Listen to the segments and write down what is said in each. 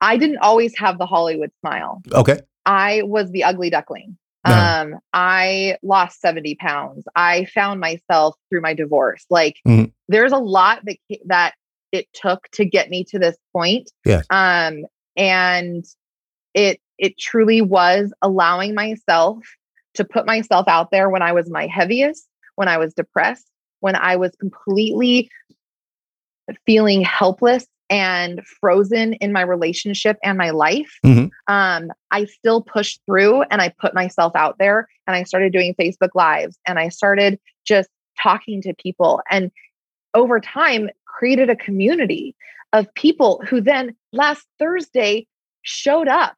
I didn't always have the Hollywood smile. Okay. I was the ugly duckling. Uh-huh. Um, I lost 70 pounds. I found myself through my divorce. Like Mhm. there's a lot that that it took to get me to this point. Yes. Um, and it it truly was allowing myself to put myself out there when I was my heaviest, when I was depressed, when I was completely feeling helpless and frozen in my relationship and my life. Mhm. Um, I still pushed through and I put myself out there and I started doing Facebook Lives and I started just talking to people and over time created a community of people who then last Thursday showed up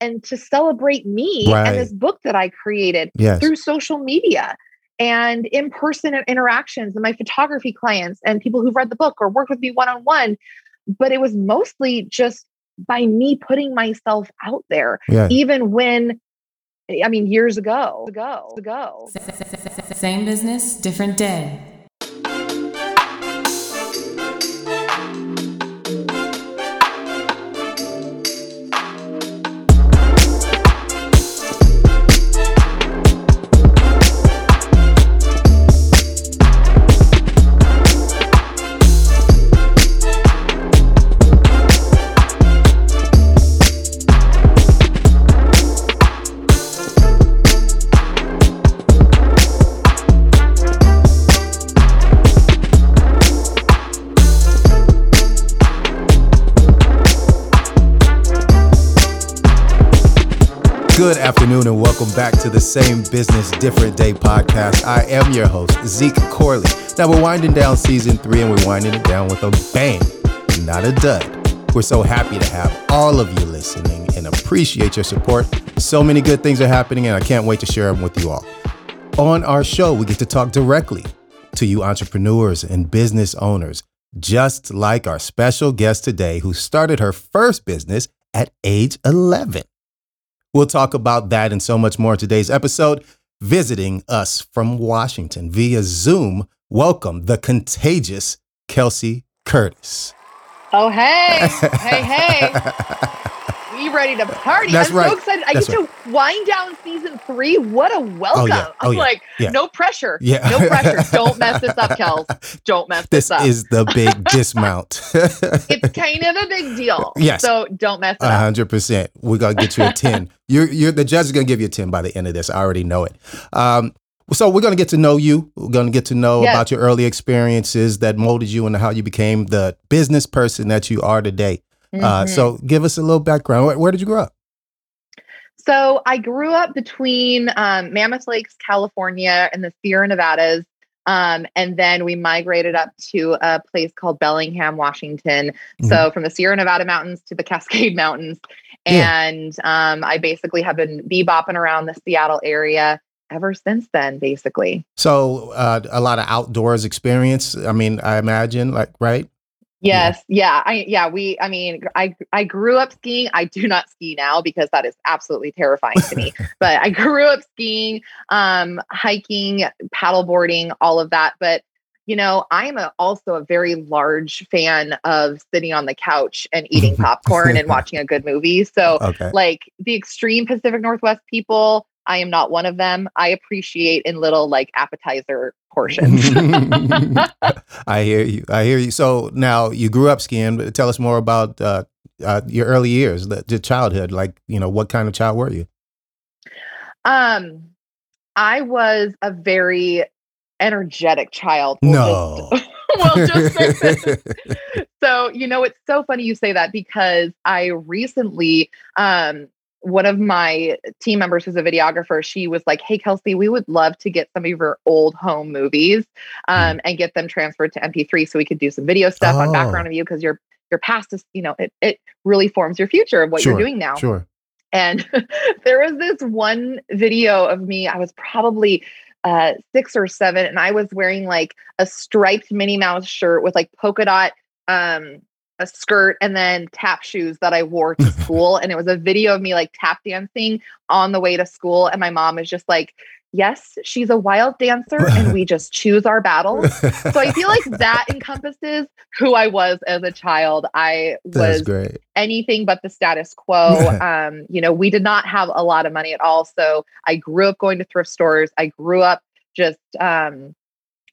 and to celebrate me Right. and this book that I created Yes. through social media and in person interactions and my photography clients and people who've read the book or worked with me one on one. But it was mostly just by me putting myself out there, Yeah. even when, I mean, years ago, ago, ago. Same business, different day. Good afternoon and welcome back to the Same Business Different Day podcast. I am your host, Zeke Corley. Now we're winding down season three and we're winding it down with a bang, not a dud. We're so happy to have all of you listening and appreciate your support. So many good things are happening and I can't wait to share them with you all. On our show, we get to talk directly to you entrepreneurs and business owners, just like our special guest today who started her first business at age 11. We'll talk about that and so much more in today's episode. Visiting us from Washington via Zoom, welcome the contagious Kelsey Kurtis. Oh, hey, hey, hey. We ready to party. That's I'm right. so excited. I That's get to wind down season three. What a welcome. yeah. Oh, I'm yeah. like, Yeah. no pressure. Yeah. No pressure. Don't mess this up, Kels. Don't mess this, This up. is the big dismount. it's kind of a big deal. Yes. So don't mess it A up. hundred percent. We're gonna get you a ten. You're, you're the judge is gonna give you a ten by the end of this. I already know it. Um, so we're gonna get to know you. We're gonna get to know Yes. about your early experiences that molded you and how you became the business person that you are today. Uh, Mhm. so give us a little background. Where, where did you grow up? So I grew up between um, Mammoth Lakes, California, and the Sierra Nevadas. Um, and then we migrated up to a place called Bellingham, Washington. So from the Sierra Nevada mountains to the Cascade Mountains. Yeah. And um, I basically have been bebopping around the Seattle area ever since then, basically. So uh, a lot of outdoors experience. I mean, I imagine, like, right? Yes, yeah, I yeah, we I mean, I I grew up skiing. I do not ski now because that is absolutely terrifying to me. But I grew up skiing, um hiking, paddleboarding, all of that, but you know, I'm a, also a very large fan of sitting on the couch and eating popcorn and watching a good movie. So, Okay. like the extreme Pacific Northwest people, I am not one of them. I appreciate in little like appetizer portions. I hear you. I hear you. So now you grew up skiing. but Tell us more about uh, uh, your early years, the, your childhood. Like, you know, what kind of child were you? Um, I was a very energetic child. We'll No. just- we'll just say this. so you know it's so funny you say that because I recently um one of my team members who's a videographer, she was like, Hey Kelsey, we would love to get some of your old home movies um and get them transferred to MP3 so we could do some video stuff on Oh. background of you because your your past is, you know, it it really forms your future of what Sure, you're doing now. Sure. And there was this one video of me, I was probably uh, six or seven, and I was wearing like a striped Minnie Mouse shirt with like polka dot um, a skirt and then tap shoes that I wore to school. and it was a video of me like tap dancing on the way to school. And my mom was just like, Yes, she's a wild dancer and we just choose our battles. So I feel like that encompasses who I was as a child. I was great. anything but the status quo. um, you know, we did not have a lot of money at all. So I grew up going to thrift stores. I grew up just um,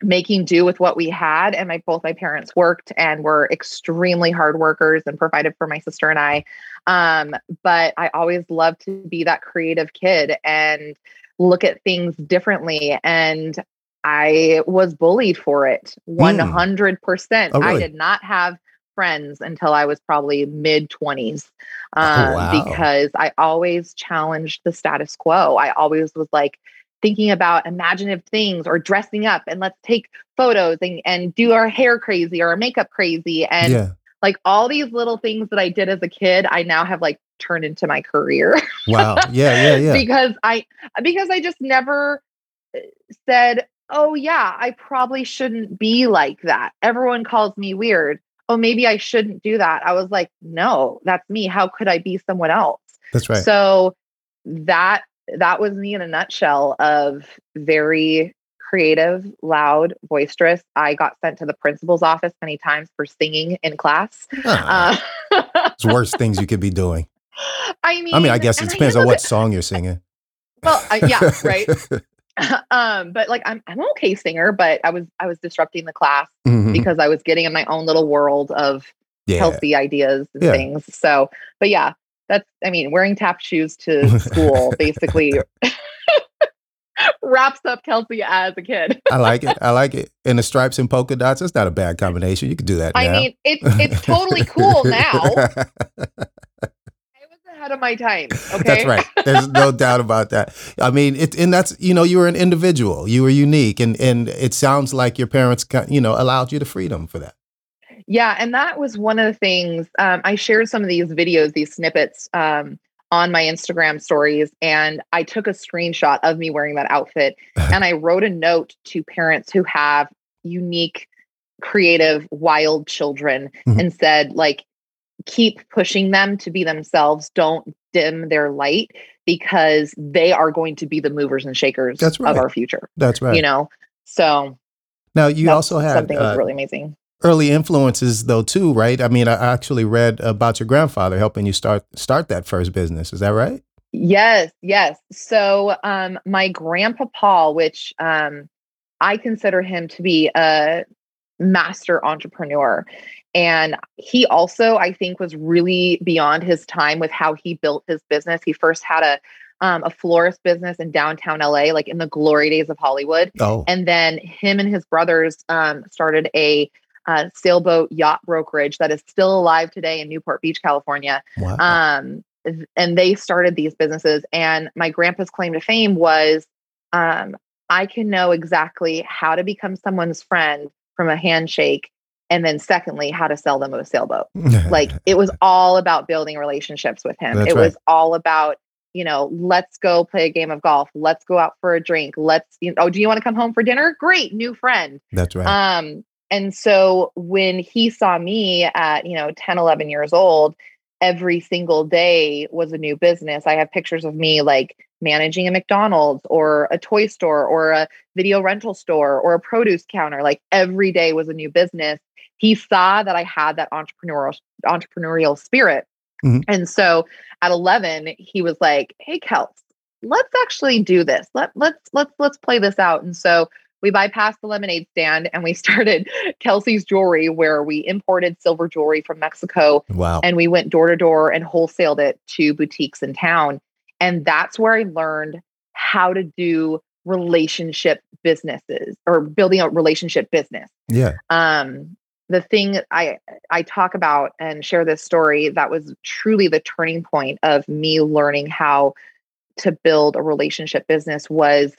making do with what we had. And my both my parents worked and were extremely hard workers and provided for my sister and I. Um, but I always loved to be that creative kid and look at things differently. And I was bullied for it 100%. Oh, I did not have friends until I was probably mid 20s Oh, um, wow. because I always challenged the status quo. I always was like thinking about imaginative things or dressing up and let's take photos and, and do our hair crazy or our makeup crazy. And yeah. like all these little things that I did as a kid, I now have like turned into my career Wow. Yeah. Yeah. Yeah. because I because I just never uh, said, "Oh yeah, I probably shouldn't be like that." Everyone calls me weird. Oh, maybe I shouldn't do that. I was like, "No, that's me. How could I be someone else?" That's right. So that that was me in a nutshell of very creative, loud, boisterous. I got sent to the principal's office many times for singing in class. Ah, Uh, it's worse things you could be doing. I mean, I mean, I guess it depends on what song you're singing. Well, I, yeah, right. um, but like I'm I'm an okay singer, but I was I was disrupting the class Mhm. because I was getting in my own little world of Yeah. healthy ideas and Yeah. things. So, but yeah, that's I mean, wearing tap shoes to school basically wraps up Kelsey as a kid. I like it. I like it. And the stripes and polka dots, that's not a bad combination. You could do that I now. mean, it's it's totally cool now. I was ahead of my time. Okay. That's right. There's no doubt about that. I mean, it, and that's you know, you were an individual. You were unique, and and it sounds like your parents, you know, allowed you the freedom for that. Yeah, and that was one of the things. Um, I shared some of these videos, these snippets um, on my Instagram stories, and I took a screenshot of me wearing that outfit, and I wrote a note to parents who have unique, creative, wild children, Mhm. and said, like, keep pushing them to be themselves. Don't dim their light because they are going to be the movers and shakers That's right. of our future. That's right. You know, so now you also had something was uh, really amazing. Early influences though too, right? I mean, I actually read about your grandfather helping you start start that first business. Is that right? Yes, yes. So um my grandpa Paul, which um I consider him to be a master entrepreneur. And he also, I think, was really beyond his time with how he built his business. He first had a um, a florist business in downtown LA, like in the glory days of Hollywood. Oh, And then him and his brothers um, started a uh, sailboat yacht brokerage that is still alive today in Newport Beach, California. Wow. um and they started these businesses and my grandpa's claim to fame was um i can know exactly how to become someone's friend from a handshake and then secondly how to sell them a sailboat. Like it was all about building relationships with him. That's it right. was all about you know let's go play a game of golf. Let's go out for a drink. Let's you know, oh do you want to come home for dinner? Great new friend. That's right. um, and so when he saw me at, you know, 10, 11 years old, every single day was a new business. I have pictures of me like managing a McDonald's or a toy store or a video rental store or a produce counter. Like every day was a new business. He saw that I had that entrepreneurial entrepreneurial spirit. Mhm. And so at 11, he was like, "Hey, Kels, let's actually do this. Let let's let's let's play this out." And so we bypassed the lemonade stand and we started Kelsey's Jewelry, where we imported silver jewelry from Mexico wow. and we went door to door and wholesaled it to boutiques in town. And that's where I learned how to do relationship businesses or building a relationship business. yeah. Um, the thing I I talk about and share this story that was truly the turning point of me learning how to build a relationship business was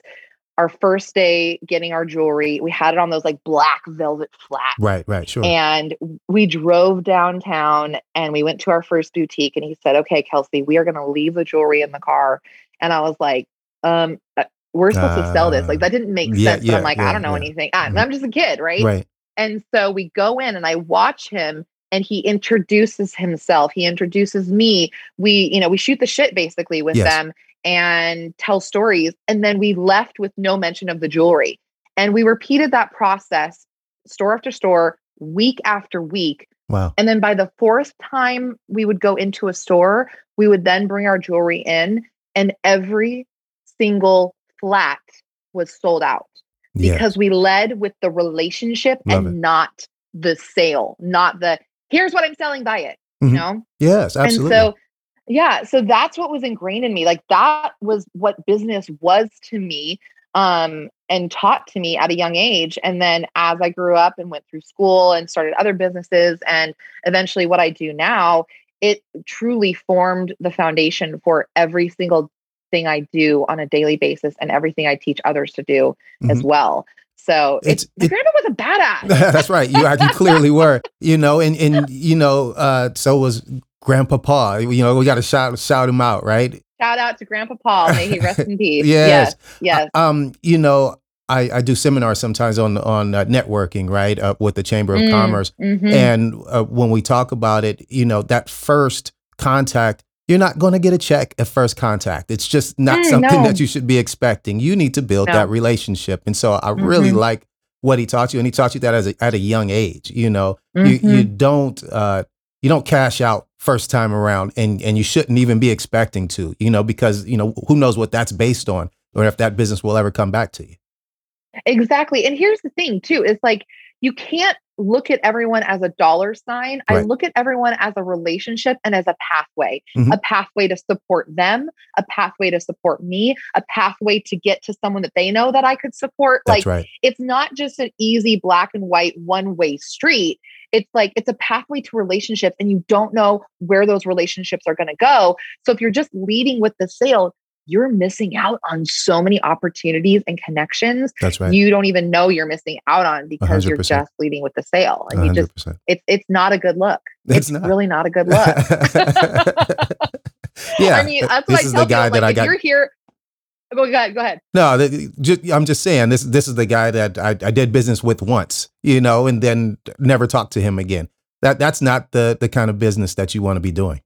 our first day getting our jewelry. We had it on those like black velvet flats. Right. Right. Sure. And we drove downtown and we went to our first boutique and he said, Okay, Kelsey, we are going to leave the jewelry in the car. And I was like, um, uh, we're supposed to sell this. Uh, Like that didn't make yeah, sense. but I'm like, yeah, I don't know yeah. anything. I, Mhm. I'm just a kid, right? right. And so we go in and I watch him and he introduces himself. He introduces me. We, you know, we shoot the shit basically with Yes. them and tell stories. And then we left with no mention of the jewelry. And we repeated that process store after store, week after week. Wow. And then by the fourth time we would go into a store, we would then bring our jewelry in, and every single flat was sold out Yeah. because we led with the relationship Love and it. not the sale, not the here's what I'm selling, buy it. Mhm. You know? Yes, absolutely. And so, yeah, so that's what was ingrained in me. Like that was what business was to me um, and taught to me at a young age. And then as I grew up and went through school and started other businesses and eventually what I do now, it truly formed the foundation for every single thing I do on a daily basis and everything I teach others to do as Mhm. well. So It's- it- grandpa was a badass. That's right. You you clearly were. You know, and and you know, uh, so was Grandpapa. You know, we got to shout shout him out, right? Shout out to Grandpa Paul. May he rest in peace. Yes. Yes. Yes. Um, you know, I, I do seminars sometimes on on uh, networking, right, uh, with the Chamber of Mm, Commerce, mhm. and uh, when we talk about it, you know, that first contact. You're not going to get a check at first contact. It's just not Mm, something no. that you should be expecting. You need to build No. that relationship. And so I really Mhm. like what he taught you, and he taught you that as a, at a young age. You know, you Mm-hmm. you don't uh you don't cash out first time around and and you shouldn't even be expecting to you know because you know who knows what that's based on or if that business will ever come back to you Exactly. And here's the thing, too, is like you can't look at everyone as a dollar sign. I look at everyone as a relationship and as a pathway, Mhm. a pathway to support them, a pathway to support me, a pathway to get to someone that they know that I could support. that's like right it's not just an easy black and white one way street. It's like it's a pathway to relationships, and you don't know where those relationships are going to go. So if you're just leading with the sale, you're missing out on so many opportunities and connections that's right. you don't even know you're missing out on because you are just leading with the sale. And you just 100% it's it's not a good look. It's it's, not. really not a good look. Yeah. I mean that's this is i tell the guy people that like, i got you're here go ahead go ahead. No th- ju- i'm just saying this this is the guy that I, I did business with once you know and then never talked to him again. That that's not the the kind of business that you want to be doing.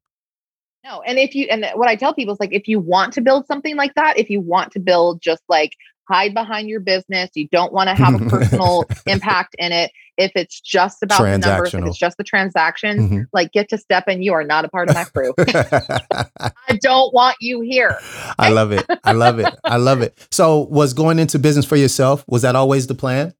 No and if you and what i tell people is like if you want to build something like that if you want to build just like hide behind your business you don't want to have a personal impact in it if it's just about the numbers if it's just the transactions Mhm. like get to step and you are not a part of my crew i don't want you here I love it. I love it. I love it. So, was going into business for yourself was that always the plan?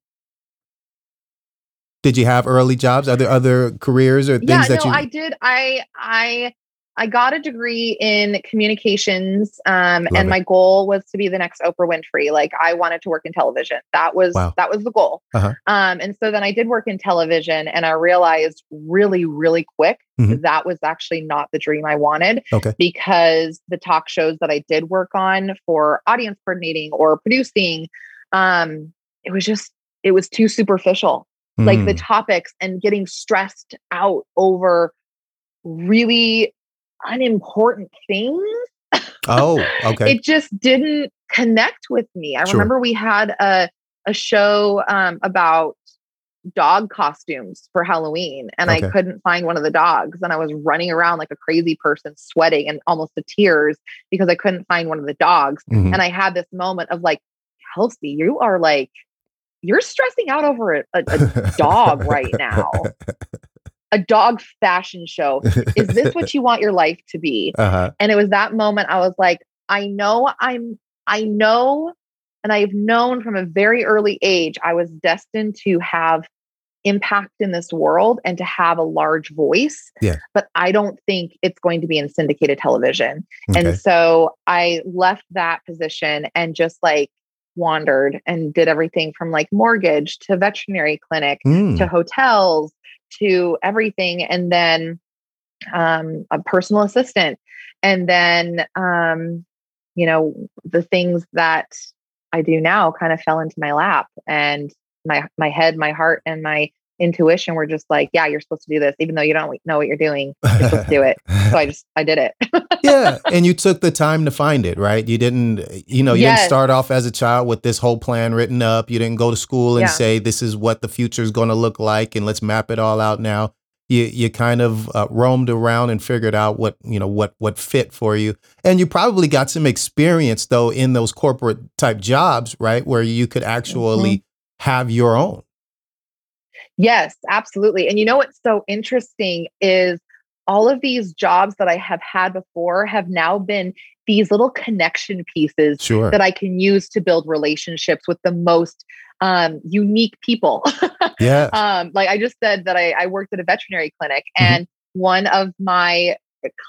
Did you have early jobs? Are there other careers or things that you? yeah that no you? i did i i i got a degree in communications um, and it. my goal was to be the next oprah winfrey like i wanted to work in television that was Wow. that was the goal Uh-huh. um, and so then i did work in television and i realized really really quick Mhm. that was actually not the dream i wanted Okay. because the talk shows that i did work on for audience coordinating or producing um, it was just it was too superficial like the Mm, topics and getting stressed out over really unimportant things. oh, okay. It just didn't connect with me. I Sure. remember we had a a show um, about dog costumes for Halloween and Okay. I couldn't find one of the dogs and I was running around like a crazy person sweating and almost to tears because I couldn't find one of the dogs Mhm. and I had this moment of like Kelsey you are like you're stressing out over a, a, a dog right now. a dog fashion show. Is this what you want your life to be? uh-huh. And it was that moment I was like, I know I'm, I know, and I've known from a very early age, I was destined to have impact in this world and to have a large voice. Yeah. But I don't think it's going to be in syndicated television. Okay. And so I left that position and just like wandered and did everything from like mortgage to veterinary clinic Mm, to hotels to everything and then um, a personal assistant and then um, you know the things that i do now kind of fell into my lap and my my head my heart and my intuition were just like yeah you're supposed to do this even though you don't know what you're doing you're supposed to do it so i just i did it yeah, and you took the time to find it, right? You didn't, you know, you didn't start off as a child with this whole plan written up. You didn't go to school and Yeah. say this is what the future is going to look like and let's map it all out now. you you kind of uh, roamed around and figured out what you know what what fit for you and you probably got some experience though in those corporate type jobs right where you could actually mm-hmm. have your own yes absolutely and you know what's so interesting is all of these jobs that i have had before have now been these little connection pieces sure. that i can use to build relationships with the most um, unique people. yeah. Um, like I just said that I, I worked at a veterinary clinic, mm-hmm. and one of my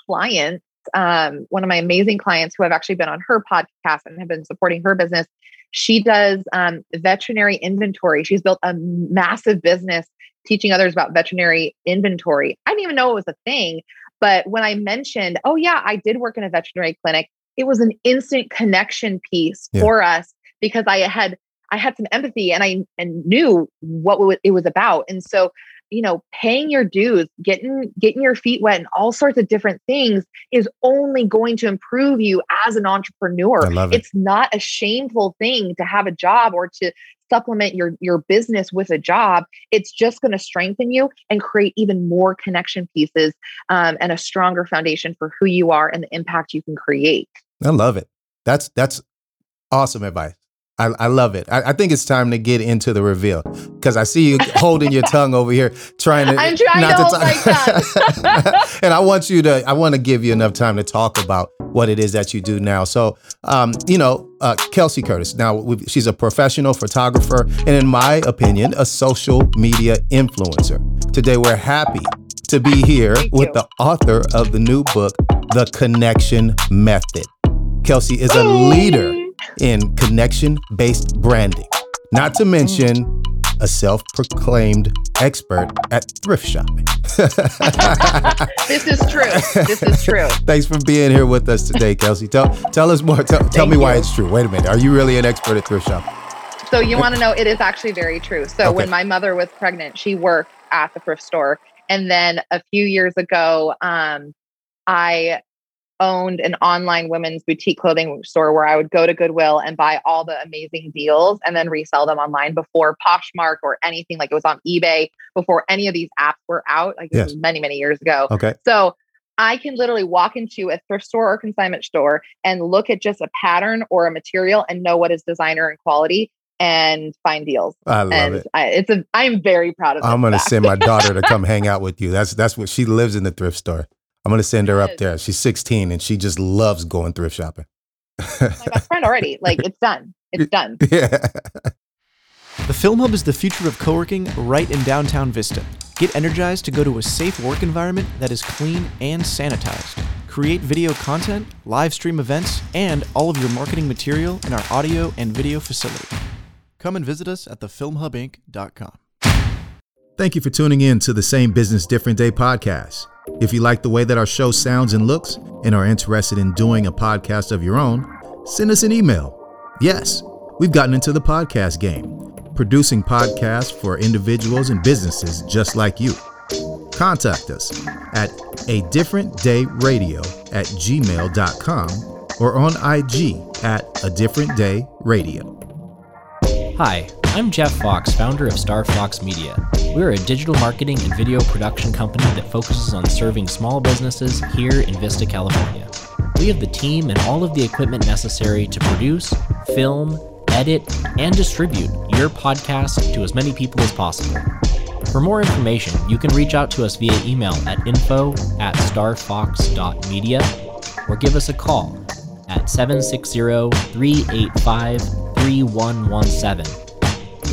clients, um, one of my amazing clients who have actually been on her podcast and have been supporting her business, she does um, veterinary inventory. She's built a massive business teaching others about veterinary inventory. I didn't even know it was a thing. But when I mentioned, oh, yeah, I did work in a veterinary clinic, it was an instant connection piece yeah. for us because I had I had some empathy and I and knew what it was about. And so, you know, paying your dues, getting getting your feet wet and all sorts of different things is only going to improve you as an entrepreneur. I love it. It's not a shameful thing to have a job or to supplement your your business with a job it's just going to strengthen you and create even more connection pieces um, and a stronger foundation for who you are and the impact you can create i love it that's that's awesome advice I, I love it. I, I, think it's time to get into the reveal because I see you holding your tongue over here, trying to. I'm trying not to, to talk. Like and I want you to. I want to give you enough time to talk about what it is that you do now. So, um, you know, uh, Kelsey Kurtis. Now, she's a professional photographer, and in my opinion, a social media influencer. Today, we're happy to be here Thank with you. the author of the new book, The Connection Method. Kelsey is a leader in connection based branding, not to mention a self proclaimed expert at thrift shopping. this is true. This is true. Thanks for being here with us today, Kelsey. Tell, tell us more. Tell, tell me you. why it's true. Wait a minute. Are you really an expert at thrift shopping? So, you want to know, it is actually very true. So, okay. when my mother was pregnant, she worked at the thrift store. And then a few years ago, um, I owned an online women's boutique clothing store where I would go to Goodwill and buy all the amazing deals and then resell them online before Poshmark or anything like it was on eBay before any of these apps were out, like yes. many, many years ago. Okay. So I can literally walk into a thrift store or consignment store and look at just a pattern or a material and know what is designer and quality and find deals. I love and it. I, it's a. I'm very proud of. I'm going to send my daughter to come hang out with you. That's that's what she lives in the thrift store. I'm gonna send her up there. She's 16 and she just loves going thrift shopping. Oh my best friend already. Like it's done. It's done. Yeah. The Film Hub is the future of co-working right in downtown Vista. Get energized to go to a safe work environment that is clean and sanitized. Create video content, live stream events, and all of your marketing material in our audio and video facility. Come and visit us at thefilmhubinc.com. Thank you for tuning in to the Same Business Different Day podcast. If you like the way that our show sounds and looks and are interested in doing a podcast of your own, send us an email. Yes, we've gotten into the podcast game, producing podcasts for individuals and businesses just like you. Contact us at a different day radio at gmail.com or on IG at a different day radio. Hi, I'm Jeff Fox, founder of StarFox Media. We're a digital marketing and video production company that focuses on serving small businesses here in Vista, California. We have the team and all of the equipment necessary to produce, film, edit, and distribute your podcast to as many people as possible. For more information, you can reach out to us via email at info at starfox.media or give us a call at 760 385 3117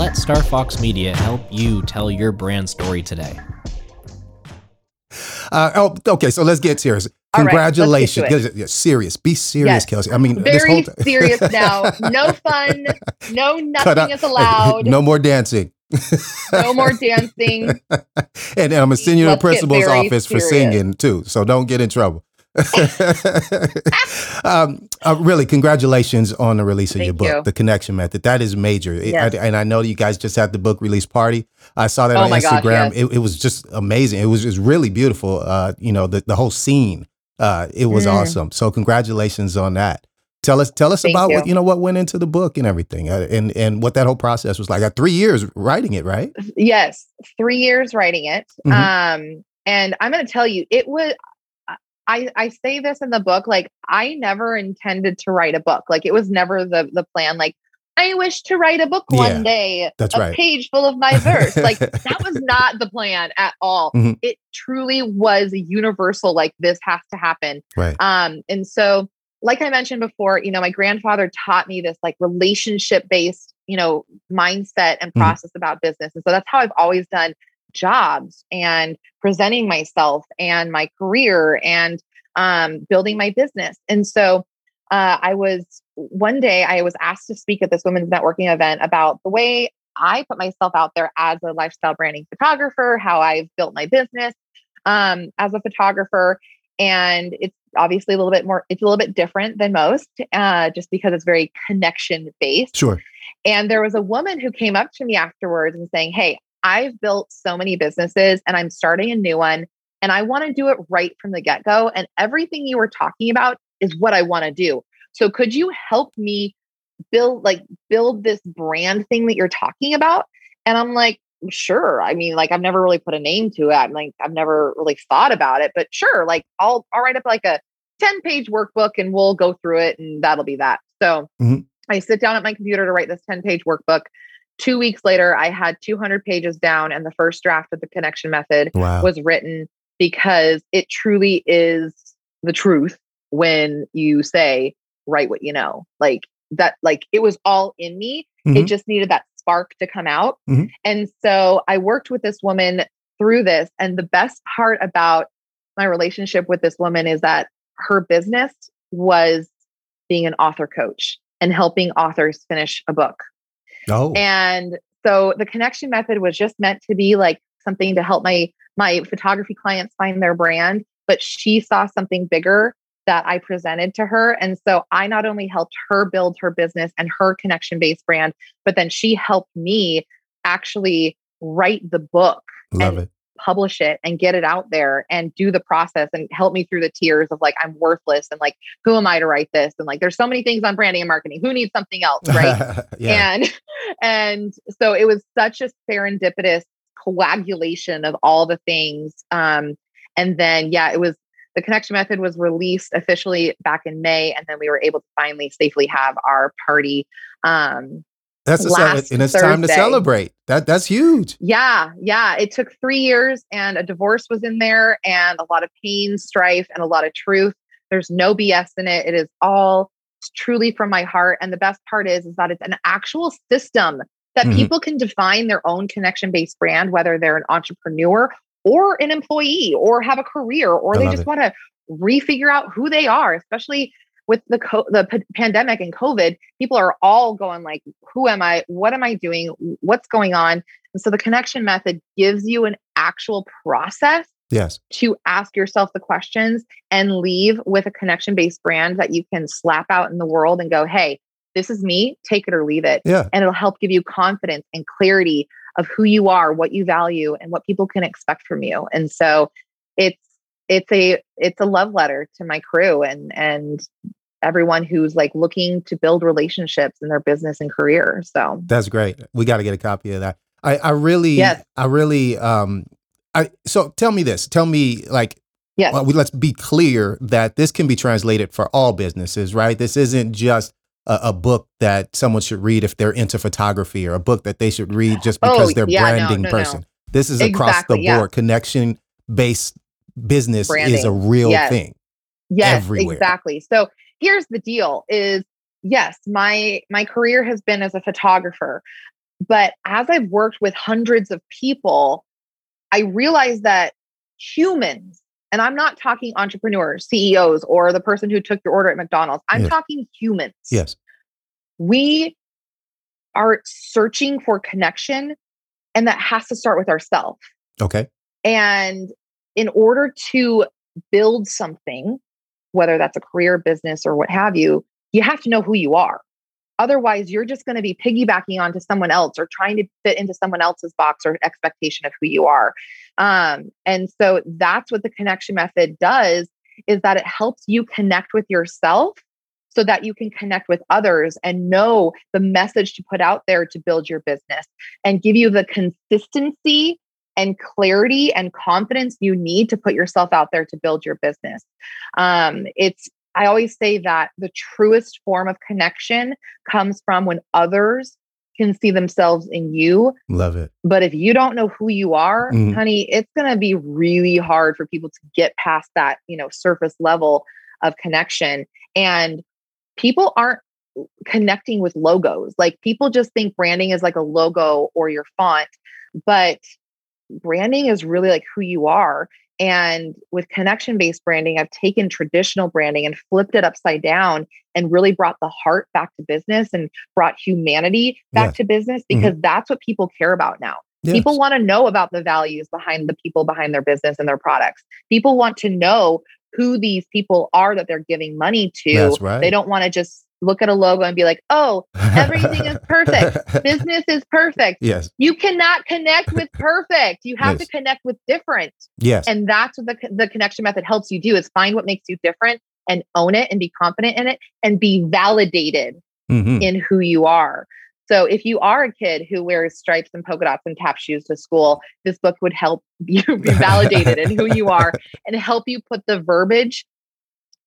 let StarFox Media help you tell your brand story today. Uh, oh, okay. So let's get serious. Congratulations. Right, get serious. Be serious, yes. Kelsey. I mean, very serious now. No fun. No nothing is allowed. No more dancing. no more dancing. and, and I'm gonna send you to the principal's office serious. for singing too. So don't get in trouble. um, uh, really, congratulations on the release of Thank your book, you. The Connection Method. That is major. Yes. I, and I know you guys just had the book release party. I saw that oh on Instagram. Gosh, yes. it, it, was just amazing. It was just really beautiful. Uh, you know, the, the whole scene. Uh, it was mm. awesome. So congratulations on that. Tell us, tell us Thank about you. what you know what went into the book and everything, uh, and and what that whole process was like. Uh, three years writing it, right? Yes, three years writing it. Mm-hmm. Um, And I'm going to tell you, it was, I, I say this in the book, like I never intended to write a book. Like it was never the, the plan. Like I wish to write a book Yeah, one day, that's a right. page full of my verse. like that was not the plan at all. Mhm. It truly was universal, like this has to happen. Right. Um, and so, like I mentioned before, you know, my grandfather taught me this like relationship based, you know, mindset and Mhm. process about business. And so that's how I've always done jobs and presenting myself and my career and um, building my business. And so uh, I was one day I was asked to speak at this women's networking event about the way I put myself out there as a lifestyle branding photographer, how I've built my business um, as a photographer. And it's obviously a little bit more, it's a little bit different than most, uh, just because it's very connection based. Sure. And there was a woman who came up to me afterwards and saying, Hey, I've built so many businesses and I'm starting a new one and I want to do it right from the get go. And everything you were talking about is what I want to do. So could you help me build like build this brand thing that you're talking about? And I'm like, sure. I mean, like I've never really put a name to it. I'm like, I've never really thought about it, but sure, like I'll I'll write up like a 10 page workbook and we'll go through it and that'll be that. So Mhm. I sit down at my computer to write this 10 page workbook. Two weeks later, I had 200 pages down, and the first draft of the connection method Wow. was written because it truly is the truth when you say, write what you know. Like that, like it was all in me. It Mhm. just needed that spark to come out. Mhm. And so I worked with this woman through this. And the best part about my relationship with this woman is that her business was being an author coach and helping authors finish a book. Oh. And so the connection method was just meant to be like something to help my my photography clients find their brand, but she saw something bigger that I presented to her. And so I not only helped her build her business and her connection based brand, but then she helped me actually write the book Love and it. Publish it and get it out there and do the process and help me through the tears of like I'm worthless and like who am I to write this? And like there's so many things on branding and marketing. Who needs something else right? Yeah. and and so it was such a serendipitous coagulation of all the things um and then yeah it was the connection method was released officially back in may and then we were able to finally safely have our party um that's a last and it's time to celebrate. That that's huge. yeah yeah it took three years and a divorce was in there and a lot of pain strife and a lot of truth there's no bs in it it is all truly from my heart and the best part is is that it's an actual system that Mhm. people can define their own connection based brand whether they're an entrepreneur or an employee or have a career or I they just want to refigure out who they are especially with the co- the p- pandemic and covid people are all going like who am i what am i doing what's going on and so the connection method gives you an actual process Yes. to ask yourself the questions and leave with a connection based brand that you can slap out in the world and go, hey, this is me, take it or leave it. Yeah. And it'll help give you confidence and clarity of who you are, what you value, and what people can expect from you. And so it's it's a it's a love letter to my crew and and everyone who's like looking to build relationships in their business and career. So That's great. We got to get a copy of that. I, I really, Yes. I really, um, I, so tell me this, tell me like, yes. well, we, let's be clear that this can be translated for all businesses, right? This isn't just a, a book that someone should read if they're into photography or a book that they should read just Oh, because they're yeah, branding no, no. person. This is across Exactly, the yeah. board. Connection based business is a real Yes. thing. Yes, everywhere. exactly. So here's the deal is yes, my my career has been as a photographer, but as I've worked with hundreds of people, I realized that humans, and I'm not talking entrepreneurs, CEOs, or the person who took your order at McDonald's. I'm Yes. talking humans. Yes. We are searching for connection, and that has to start with ourselves. Okay. And in order to build something, whether that's a career, business, or what have you, you have to know who you are. Otherwise, you're just going to be piggybacking onto someone else or trying to fit into someone else's box or expectation of who you are. Um, and so that's what the connection method does is that it helps you connect with yourself so that you can connect with others and know the message to put out there to build your business and give you the consistency and clarity and confidence you need to put yourself out there to build your business. Um, it's I always say that the truest form of connection comes from when others can see themselves in you. Love it. But if you don't know who you are, Mhm. honey, it's going to be really hard for people to get past that, you know, surface level of connection. And people aren't connecting with logos. Like people just think branding is like a logo or your font, but branding is really like who you are. And with connection based branding, I've taken traditional branding and flipped it upside down and really brought the heart back to business and brought humanity back Yes. to business mm-hmm. because that's what people care about now. Yes. People want to know about the values behind the people behind their business and their products. People want to know who these people are that they're giving money to. That's right. They don't want to just look at a logo and be like, oh, everything is perfect. business is perfect. yes. You cannot connect with perfect. You have Yes. to connect with different. Yes. And that's what the, the connection method helps you do is find what makes you different and own it and be confident in it and be validated Mhm. in who you are. So if you are a kid who wears stripes and polka dots and tap shoes to school, this book would help you be validated in who you are and help you put the verbiage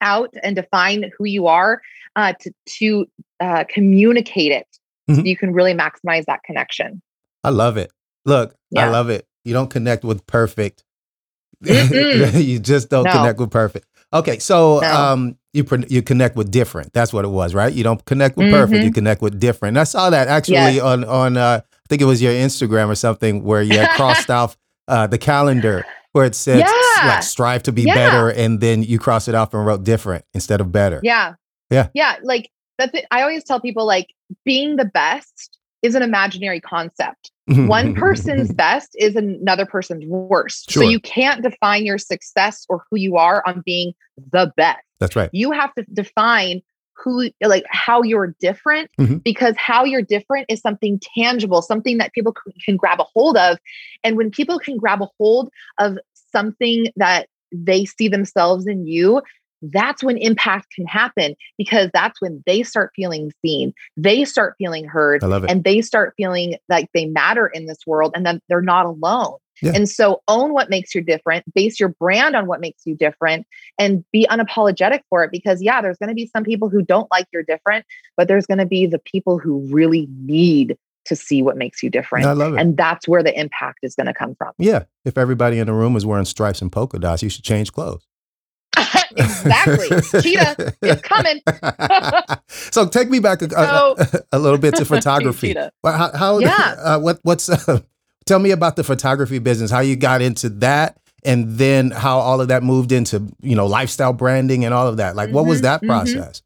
out and define who you are uh, to, to uh, communicate it so Mhm. you can really maximize that connection. I love it. Look, I love it. You don't connect with perfect. You just don't No. connect with perfect. Okay, so No. um, you pre- you connect with different. That's what it was, right? You don't connect with perfect. Mhm. You connect with different. And I saw that actually Yes. on on uh, I think it was your Instagram or something where you had crossed off uh, the calendar where it said Yeah. like strive to be Yeah. better, and then you crossed it off and wrote different instead of better. Yeah. Yeah. Yeah. Like that's it. I always tell people like being the best is an imaginary concept. Mm-hmm. One mm-hmm. Mm-hmm. person's best is another person's worst. Sure. So you can't define your success or who you are on being the best. That's right. You have to define who like how you're different Mhm. because how you're different is something tangible, something that people c- can grab a hold of. And when people can grab a hold of something that they see themselves in you, that's when impact can happen because that's when they start feeling seen, they start feeling heard, I love it. and they start feeling like they matter in this world and that they're not alone. Yeah. And so own what makes you different, base your brand on what makes you different, and be unapologetic for it. Because, yeah, there's going to be some people who don't like you're different, but there's going to be the people who really need to see what makes you different. I love it. And that's where the impact is going to come from. yeah, if everybody in the room is wearing stripes and polka dots, you should change clothes. exactly. Cheetah is coming. so take me back a, a- a little bit to photography. How, how Yeah. uh, what what's uh, tell me about the photography business, how you got into that and then how all of that moved into, you know, lifestyle branding and all of that. Like what was Mhm, that mhm. process?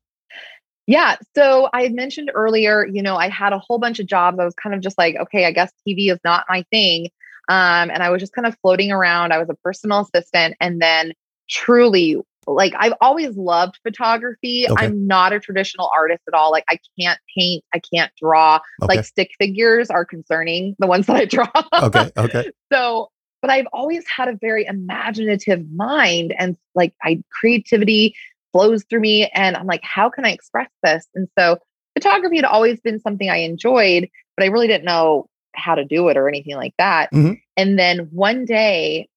Yeah. So I mentioned earlier, you know, I had a whole bunch of jobs. I was kind of just like, okay, I guess TV is not my thing. Um, and I was just kind of floating around. I was a personal assistant. And then truly, like, I've always loved photography. Okay. I'm not a traditional artist at all. Like, I can't paint, I can't draw. Okay. Like, stick figures are concerning, the ones that I draw. okay, okay. so but i've always had a very imaginative mind and like i creativity flows through me and i'm like how can i express this and so photography had always been something i enjoyed but i really didn't know how to do it or anything like that Mhm. and then one day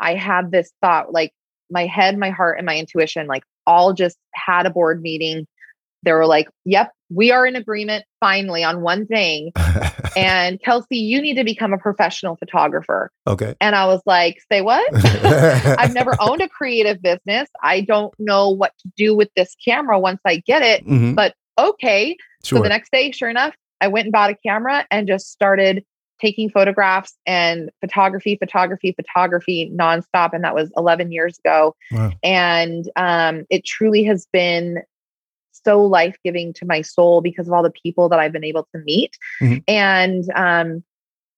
i had this thought like my head my heart and my intuition like all just had a board meeting they were like yep we are in agreement finally on one thing and Kelsey, you need to become a professional photographer. okay. And I was like, say what? I've never owned a creative business. I don't know what to do with this camera once I get it. Mhm, But okay. Sure. So the next day, sure enough, I went and bought a camera and just started taking photographs and photography, photography, photography nonstop. And that was 11 years ago. Wow. And um, it truly has been so life giving to my soul because of all the people that I've been able to meet. Mhm. And um,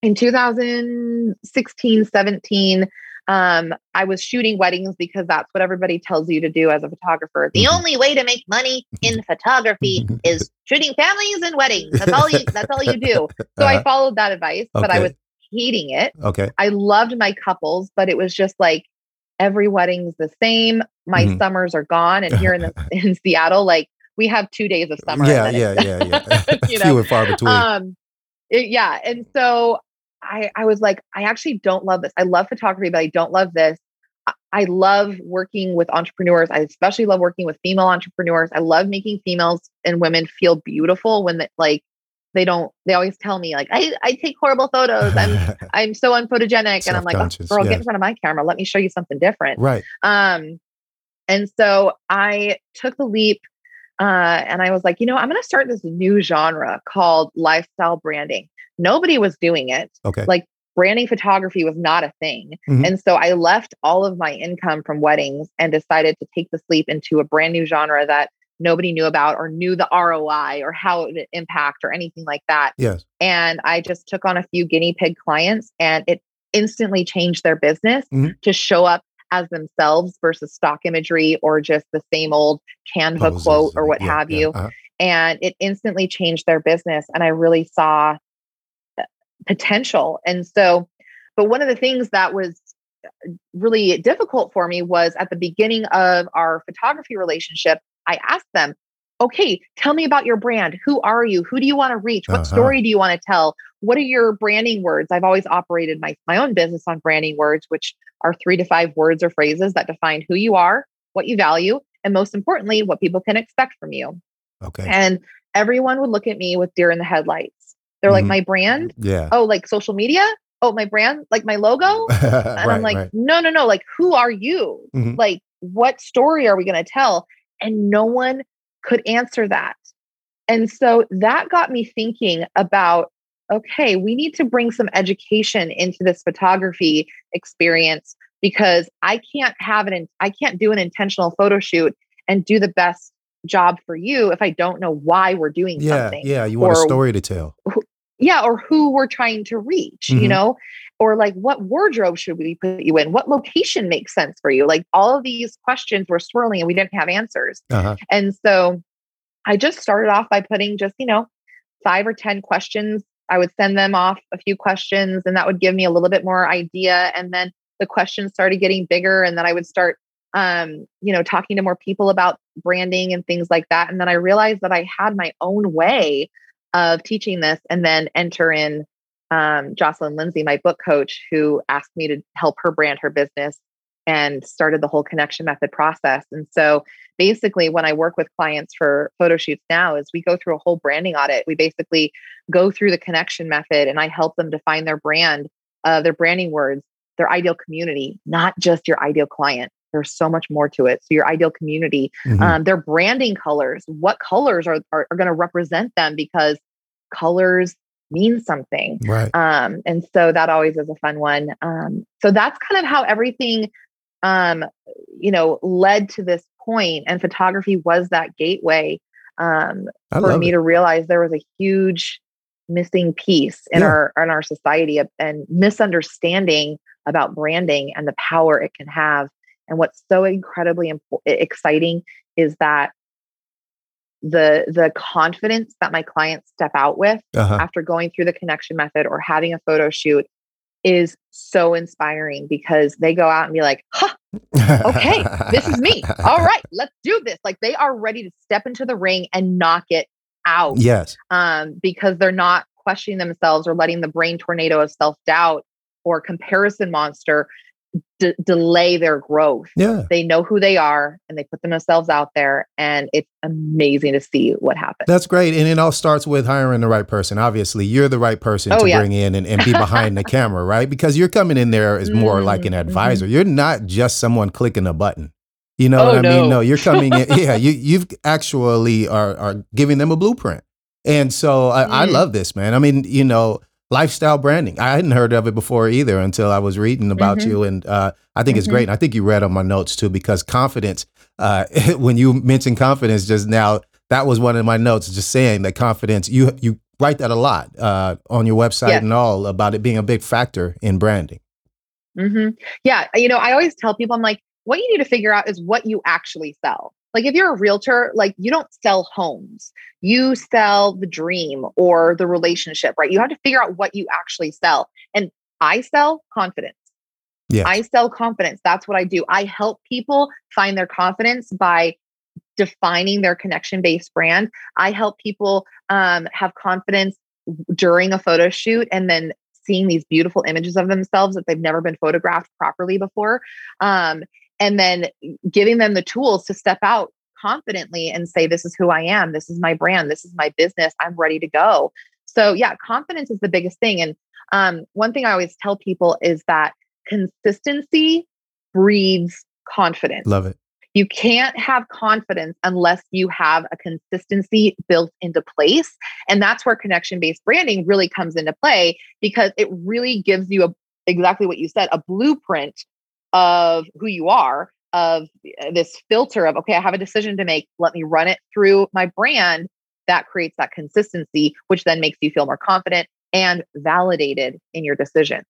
in 2016, 17, um, I was shooting weddings because that's what everybody tells you to do as a photographer. The Mhm. only way to make money in photography is shooting families and weddings. That's all you. That's all you do. So I Uh-huh. followed that advice, but I was hating it. Okay. I loved my couples, but it was just like every wedding's the same. My Mhm. summers are gone, and here in the in Seattle, like we have two days of summer. and Yeah, yeah, yeah, yeah. you Few and far between. um, it- yeah, and so I, I was like, I actually don't love this. I love photography, but I don't love this. I, love working with entrepreneurs. I especially love working with female entrepreneurs. I love making females and women feel beautiful when they, like they don't they always tell me like I, I take horrible photos. I'm I'm so unphotogenic. And I'm like, oh, girl, yes. get in front of my camera. Let me show you something different. Right. Um and so I took the leap uh, and I was like, you know, I'm going to start this new genre called lifestyle branding. Nobody was doing it. Okay. Like branding photography was not a thing. Mm-hmm. And so I left all of my income from weddings and decided to take the leap into a brand new genre that nobody knew about or knew the ROI or how it would impact or anything like that. Yes. And I just took on a few guinea pig clients and it instantly changed their business mm-hmm. to show up as themselves versus stock imagery or just the same old Canva Poses, quote or what yeah, have yeah, you. Uh-huh. And it instantly changed their business. And I really saw potential. And so, but one of the things that was uh, really difficult for me was at the beginning of our photography relationship, I asked them, okay, tell me about your brand. Who are you? Who do you want to reach? What uh-huh. story do you want to tell? What are your branding words? I've always operated my, my own business on branding words, which are three to five words or phrases that define who you are, what you value, and most importantly, what people can expect from you. Okay. And everyone would look at me with deer in the headlights. They're mm-hmm. like, my brand? Yeah. Oh, like social media? Oh, my brand? Like my logo? and right, I'm like, right. no, no, no. Like, who are you? Mm-hmm. Like, what story are we going to tell? And no one could answer that. And so that got me thinking about okay, we need to bring some education into this photography experience because I can't have an I can't do an intentional photo shoot and do the best job for you if I don't know why we're doing yeah, something. Yeah, you want a story to tell. Yeah, or who we're trying to reach, mm-hmm. you know, or like what wardrobe should we put you in? What location makes sense for you? Like all of these questions were swirling and we didn't have answers. Uh-huh. And so I just started off by putting just, you know, five or 10 questions. I would send them off a few questions and that would give me a little bit more idea. And then the questions started getting bigger. And then I would start, um, you know, talking to more people about branding and things like that. And then I realized that I had my own way of teaching this and then enter in um, Jocelyn Lindsay, my book coach, who asked me to help her brand her business and started the whole connection method process. And so basically when I work with clients for photo shoots now is we go through a whole branding audit. We basically go through the connection method and I help them define their brand, uh, their branding words, their ideal community, not just your ideal client. There's so much more to it. So your ideal community, mm-hmm. um, their branding colors, what colors are, are, are going to represent them because colors mean something. Right. Um, and so that always is a fun one. Um, so that's kind of how everything, um, you know, led to this point, and photography was that gateway um, for me it. to realize there was a huge missing piece in yeah. our in our society and misunderstanding about branding and the power it can have. And what's so incredibly imp- exciting is that the the confidence that my clients step out with uh-huh. after going through the connection method or having a photo shoot is so inspiring because they go out and be like, huh, okay, this is me. All right, let's do this. Like they are ready to step into the ring and knock it out. Yes. Um, because they're not questioning themselves or letting the brain tornado of self doubt or comparison monster d- delay their growth. Yeah. They know who they are and they put themselves out there and it's amazing to see what happens. That's great. And it all starts with hiring the right person. Obviously, you're the right person oh, to yeah. bring in and, and be behind the camera, right? Because you're coming in there as more mm-hmm. like an mm-hmm. advisor. Mm-hmm. You're not just someone clicking a button. You know oh, what I no. mean? No, you're coming in. yeah, you you've actually are are giving them a blueprint. And so I, mm. I love this, man. I mean, you know, lifestyle branding. I hadn't heard of it before either until I was reading about mm-hmm. you, and uh, I think mm-hmm. it's great. And I think you read on my notes too because confidence. Uh, when you mentioned confidence just now, that was one of my notes. Just saying that confidence. You you write that a lot uh, on your website yeah. and all about it being a big factor in branding. Mm-hmm. Yeah, you know, I always tell people, I'm like, what you need to figure out is what you actually sell. Like if you're a realtor, like you don't sell homes, you sell the dream or the relationship, right? You have to figure out what you actually sell. And I sell confidence. Yeah. I sell confidence. That's what I do. I help people find their confidence by defining their connection based brand. I help people um, have confidence during a photo shoot and then seeing these beautiful images of themselves that they've never been photographed properly before. Um, and then giving them the tools to step out confidently and say, This is who I am. This is my brand. This is my business. I'm ready to go. So, yeah, confidence is the biggest thing. And um, one thing I always tell people is that consistency breeds confidence. Love it. You can't have confidence unless you have a consistency built into place. And that's where connection based branding really comes into play because it really gives you a, exactly what you said a blueprint of who you are, of uh, this filter of, okay, I have a decision to make. Let me run it through my brand. That creates that consistency, which then makes you feel more confident and validated in your decision.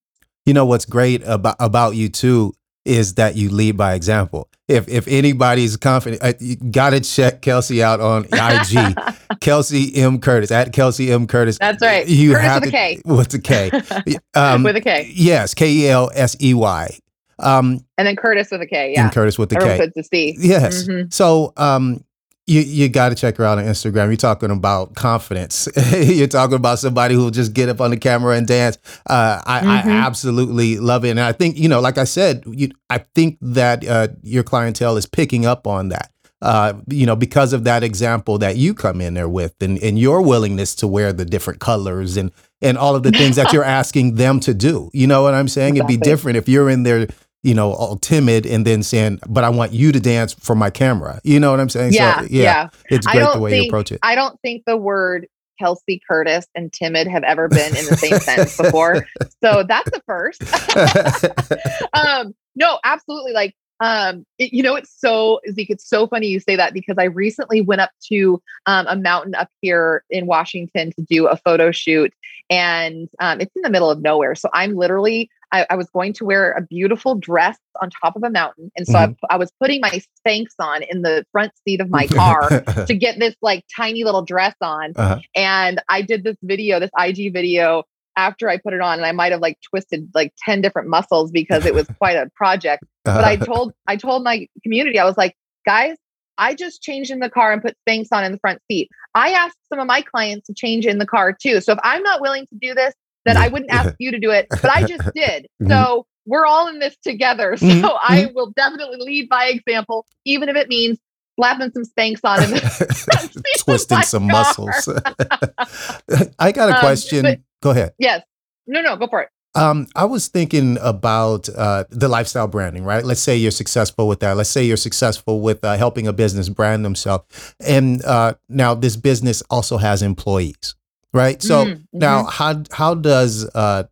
You know what's great about about you too is that you lead by example. If if anybody's confident, uh, you got to check Kelsey out on IG. Kelsey M Kurtis at Kelsey M Kurtis. That's right. You Kurtis have with a to, K. With a K. Um, with a K. Yes, K E L S E Y. Um, and then Kurtis with a K. Yeah. And Kurtis with the Everyone K. puts C, Yes. Mhm. So um, you you got to check her out on Instagram. You're talking about confidence. You're talking about somebody who'll just get up on the camera and dance. Uh, I, I Mhm. absolutely love it, and I think you know, like I said, you, I think that uh, your clientele is picking up on that. Uh, you know, because of that example that you come in there with, and, and your willingness to wear the different colors and and all of the things that you're asking them to do. You know what I'm saying? It'd be different if you're in there, you know, all timid and then saying, "But I want you to dance for my camera." You know what I'm saying? Yeah, So, yeah. It's great the way you approach it. I don't think the word Kelsey Kurtis and timid have ever been in the same sentence before. So that's the first. um, no, absolutely. Like, um, it- you know, it's so Zeke, it's so funny you say that because I recently went up to um, a mountain up here in Washington to do a photo shoot, and um, it's in the middle of nowhere. So I'm literally, I, I was going to wear a beautiful dress on top of a mountain, and so I, I was putting my Spanx on in the front seat of my car to get this like tiny little dress on. Uh-huh. And I did this video, this IG video after I put it on, and I might have like twisted like 10 different muscles because it was quite a project. But I told I told my community, I was like, guys, I just changed in the car and put Spanx on in the front seat. I asked some of my clients to change in the car too. So if I'm not willing to do this, then I wouldn't ask you to do it. But I just did. So we're all in this together. So Mhm, I will definitely lead by example, even if it means slapping some Spanx on in the front seat of twisting some car. muscles. I got a Um, question. but- Go ahead. Yes. No, no, go for it. Um, I was thinking about uh, the lifestyle branding, right? Let's say you're successful with that. Let's say you're successful with uh, helping a business brand themselves. And uh, now this business also has employees, right? So Mm, now how how does uh,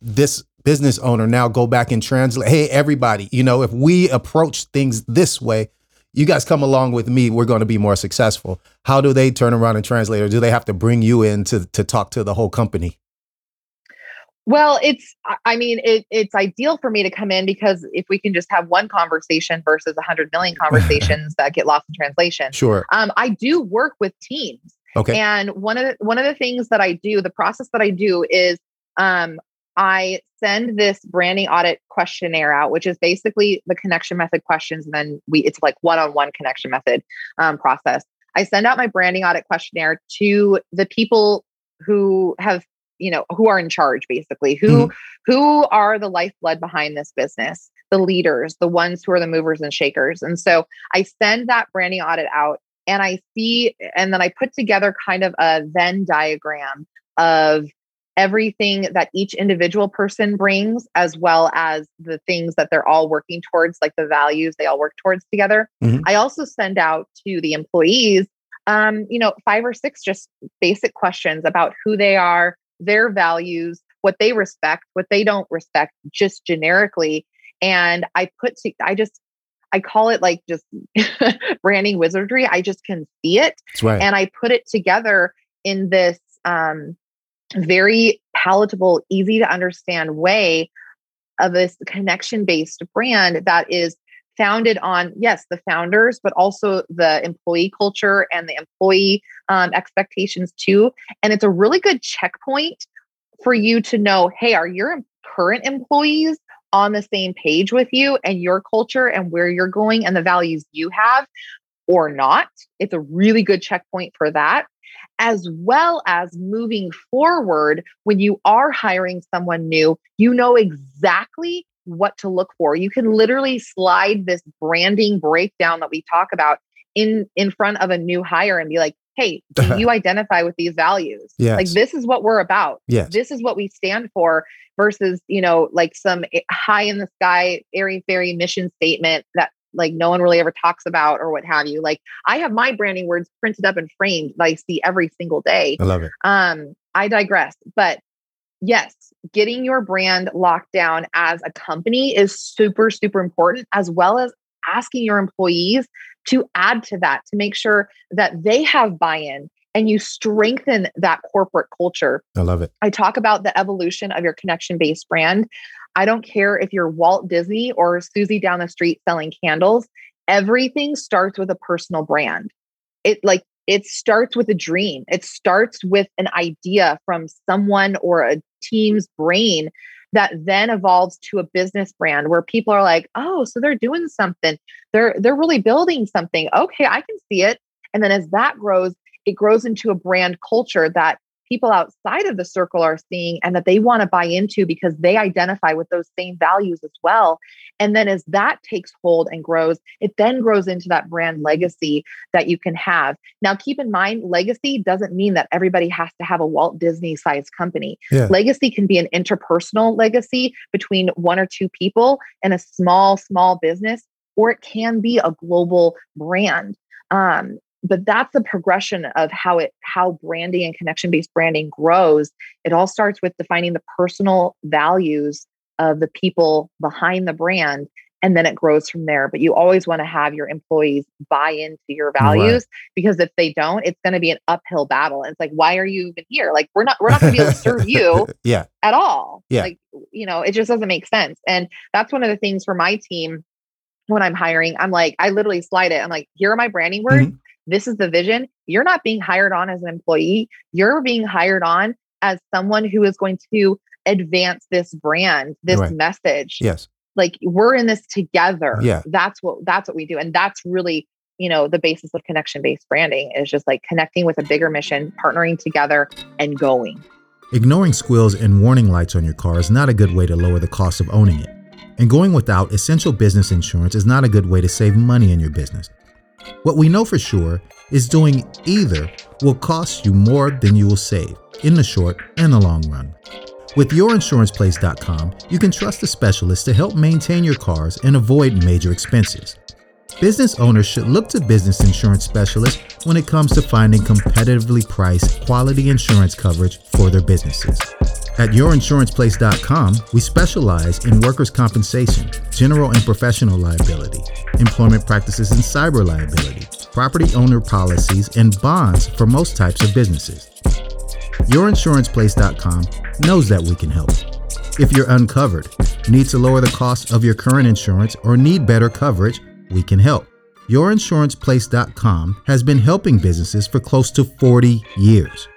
this business owner now go back and translate? Hey, everybody, you know, if we approach things this way, you guys come along with me, we're going to be more successful. How do they turn around and translate, or do they have to bring you in to to talk to the whole company? Well, it's, I- mean, it, it's ideal for me to come in because if we can just have one conversation versus a hundred million conversations that get lost in translation. Sure. Um, I do work with teams. Okay. And one of the, one of the things that I do, the process that I do is um, I send this branding audit questionnaire out, which is basically the connection method questions. And then we it's like one-on-one connection method um, process. I send out my branding audit questionnaire to the people who have, you know, who are in charge basically, who who are the lifeblood behind this business, the leaders, the ones who are the movers and shakers. And so I send that branding audit out and I see, and then I put together kind of a Venn diagram of everything that each individual person brings, as well as the things that they're all working towards, like the values they all work towards together. Mhm. I also send out to the employees, um, you know, five or six just basic questions about who they are, their values, what they respect, what they don't respect, just generically. And I put to, I just, I call it like just branding wizardry. I just can see it right. and I put it together in this um, very palatable, easy to understand way of this connection based brand that is founded on yes the founders but also the employee culture and the employee um, expectations too and it's a really good checkpoint for you to know hey are your current employees on the same page with you and your culture and where you're going and the values you have or not. It's a really good checkpoint for that. as well as moving forward when you are hiring someone new, you know exactly what to look for. You can literally slide this branding breakdown that we talk about in in front of a new hire and be like, "Hey, do you identify with these values? Yes. Like this is what we're about. Yes. This is what we stand for." Versus, you know, like some eh, high in the sky, airy fairy mission statement that like no one really ever talks about or what have you. Like I have my branding words printed up and framed that I see every single day. I love it. Um, I digress, but yes, getting your brand locked down as a company is super, super important, as well as asking your employees to add to that to make sure that they have buy in and you strengthen that corporate culture. I love it. I talk about the evolution of your connection based brand. I don't care if you're Walt Disney or Susie down the street selling candles, everything starts with a personal brand. It like it starts with a dream. It starts with an idea from someone or a team's brain that then evolves to a business brand where people are like, "Oh, so they're doing something. They're they're really building something. Okay, I can see it." And then as that grows, it grows into a brand culture that people outside of the circle are seeing and that they want to buy into because they identify with those same values as well. And then as that takes hold and grows, it then grows into that brand legacy that you can have. Now, keep in mind, legacy doesn't mean that everybody has to have a Walt Disney sized company. Yeah. Legacy can be an interpersonal legacy between one or two people in a small, small business, or it can be a global brand. Um, but that's the progression of how it how branding and connection based branding grows. It all starts with defining the personal values of the people behind the brand and then it grows from there. But you always want to have your employees buy into your values because if they don't it's going to be an uphill battle. And it's like why are you even here? Like we're not we're not going to be able to serve you yeah. at all. Yeah. like you know it just doesn't make sense. And that's one of the things for my team when i'm hiring i'm like i literally slide it. I'm like here are my branding words. Mhm. This is the vision. You're not being hired on as an employee. You're being hired on as someone who is going to advance this brand, this Right. message. Yes. Like we're in this together. Yeah. That's what that's what we do. And that's really, you know, the basis of connection-based branding is just like connecting with a bigger mission, partnering together and going. Ignoring squeals and warning lights on your car is not a good way to lower the cost of owning it. And going without essential business insurance is not a good way to save money in your business. What we know for sure is doing either will cost you more than you will save in the short and the long run. With yourinsuranceplace.com, you can trust a specialist to help maintain your cars and avoid major expenses. Business owners should look to business insurance specialists when it comes to finding competitively priced quality insurance coverage for their businesses. At yourinsuranceplace.com, we specialize in workers' compensation, general and professional liability, employment practices and cyber liability, property owner policies, and bonds for most types of businesses. Yourinsuranceplace.com knows that we can help. If you're uncovered, need to lower the cost of your current insurance, or need better coverage, we can help. Yourinsuranceplace.com has been helping businesses for close to 40 years.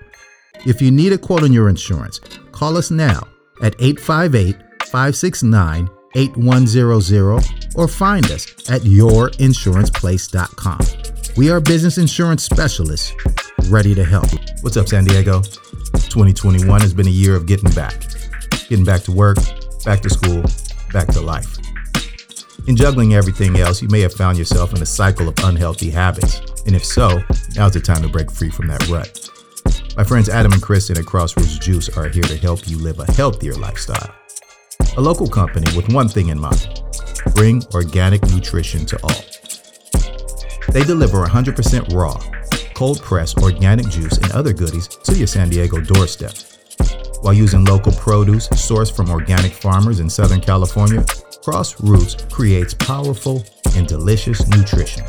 If you need a quote on your insurance, call us now at 858 569 8100 or find us at yourinsuranceplace.com. We are business insurance specialists ready to help. What's up, San Diego? 2021 has been a year of getting back. Getting back to work, back to school, back to life. In juggling everything else, you may have found yourself in a cycle of unhealthy habits. And if so, now's the time to break free from that rut. My friends Adam and Kristen at Crossroots Juice are here to help you live a healthier lifestyle. A local company with one thing in mind bring organic nutrition to all. They deliver 100% raw, cold pressed organic juice and other goodies to your San Diego doorstep. While using local produce sourced from organic farmers in Southern California, Crossroots creates powerful and delicious nutrition.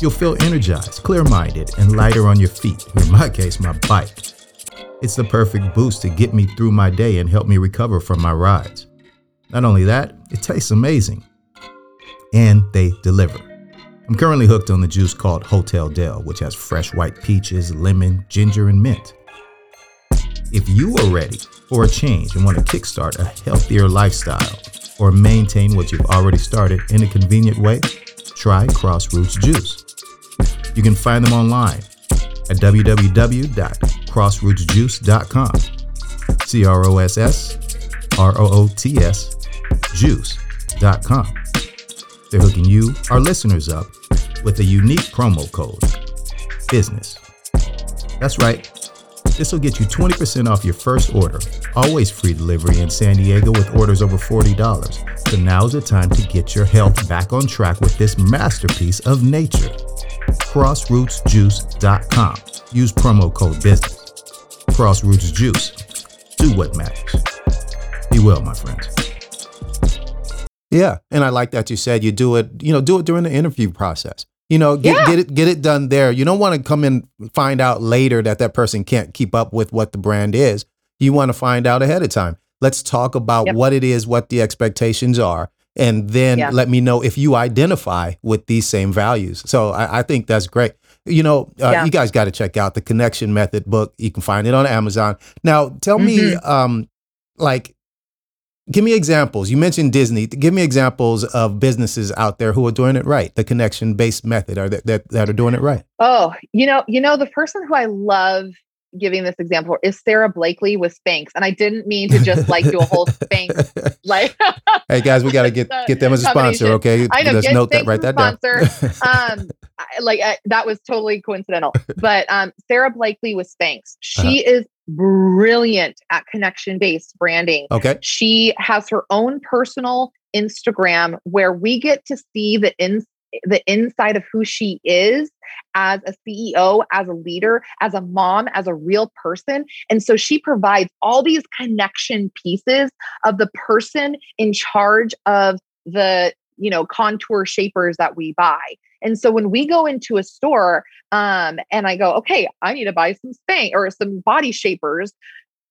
You'll feel energized, clear minded, and lighter on your feet, in my case, my bike. It's the perfect boost to get me through my day and help me recover from my rides. Not only that, it tastes amazing. And they deliver. I'm currently hooked on the juice called Hotel Del, which has fresh white peaches, lemon, ginger, and mint. If you are ready for a change and want to kickstart a healthier lifestyle or maintain what you've already started in a convenient way, try Crossroots Juice. You can find them online at www.crossrootsjuice.com. C R O S S R O O T S juice.com. They're hooking you, our listeners, up with a unique promo code business. That's right. This will get you 20% off your first order. Always free delivery in San Diego with orders over $40. So now's the time to get your health back on track with this masterpiece of nature. Crossrootsjuice.com. Use promo code BUSINESS. Crossroots Juice. Do what matters. Be well, my friends. Yeah, and I like that you said you do it. You know, do it during the interview process. You know, get Yeah. get it get it done there. You don't want to come in find out later that that person can't keep up with what the brand is. You want to find out ahead of time. Let's talk about Yep. what it is, what the expectations are, and then Yeah. let me know if you identify with these same values. So I, I think that's great. You know, uh, Yeah. you guys got to check out the Connection Method book. You can find it on Amazon. Now, tell me, Mm-hmm. um, like, give me examples. You mentioned Disney. Give me examples of businesses out there who are doing it right. The connection based method, or that, that that are doing it right. Oh, you know, you know, the person who I love giving this example is Sara Blakely with Spanx. And I didn't mean to just like do a whole Spanx like hey guys, we got to get get them as a sponsor. Okay, I know. let's note that. Spanx Write that down. sponsor. um, I- like uh, that was totally coincidental. But um, Sara Blakely with Spanx, she Uh-huh. is brilliant at connection based branding. okay, She has her own personal Instagram where we get to see the in the inside of who she is as a CEO, as a leader, as a mom, as a real person. And so she provides all these connection pieces of the person in charge of the, you know, contour shapers that we buy. And so when we go into a store um, and I go, okay, I need to buy some Spanx or some body shapers.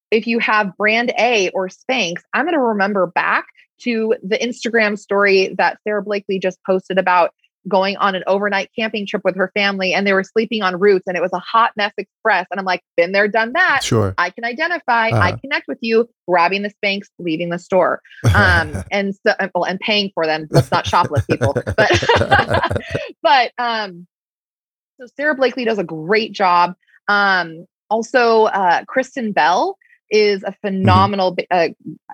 If you have brand A or Spanx, I'm going to remember back to the Instagram story that Sara Blakely just posted about going on an overnight camping trip with her family and they were sleeping on roots and it was a hot mess express. And I'm like, been there, done that. sure. I can identify, I Uh-huh. connect with you, grabbing the Spanx, leaving the store. Um, and so, and- well, and paying for them. Let's not shoplift people. But, but, um, so Sara Blakely does a great job. Um, also, uh, Kristen Bell is a phenomenal b- uh,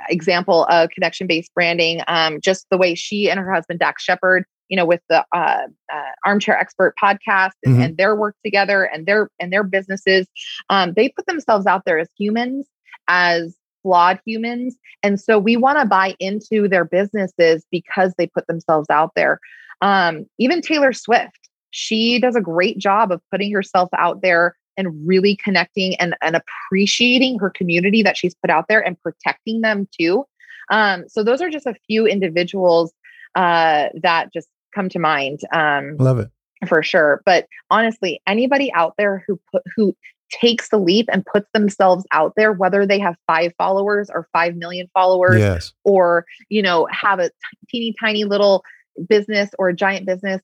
example of connection based branding. Um, just the way she and her husband, Dax Shepard, you know, with the uh, uh, Armchair Expert podcast and, Mhm. and their work together and their and their businesses, um, they put themselves out there as humans, as flawed humans, and so we want to buy into their businesses because they put themselves out there. Um, even Taylor Swift, she does a great job of putting herself out there and really connecting and, and appreciating her community that she's put out there and protecting them too. Um, so those are just a few individuals uh, that just come to mind um, Love it. for sure. But honestly, anybody out there who put who takes the leap and puts themselves out there, whether they have five followers or five million followers, Yes. or you know have a t- teeny tiny little business or a giant business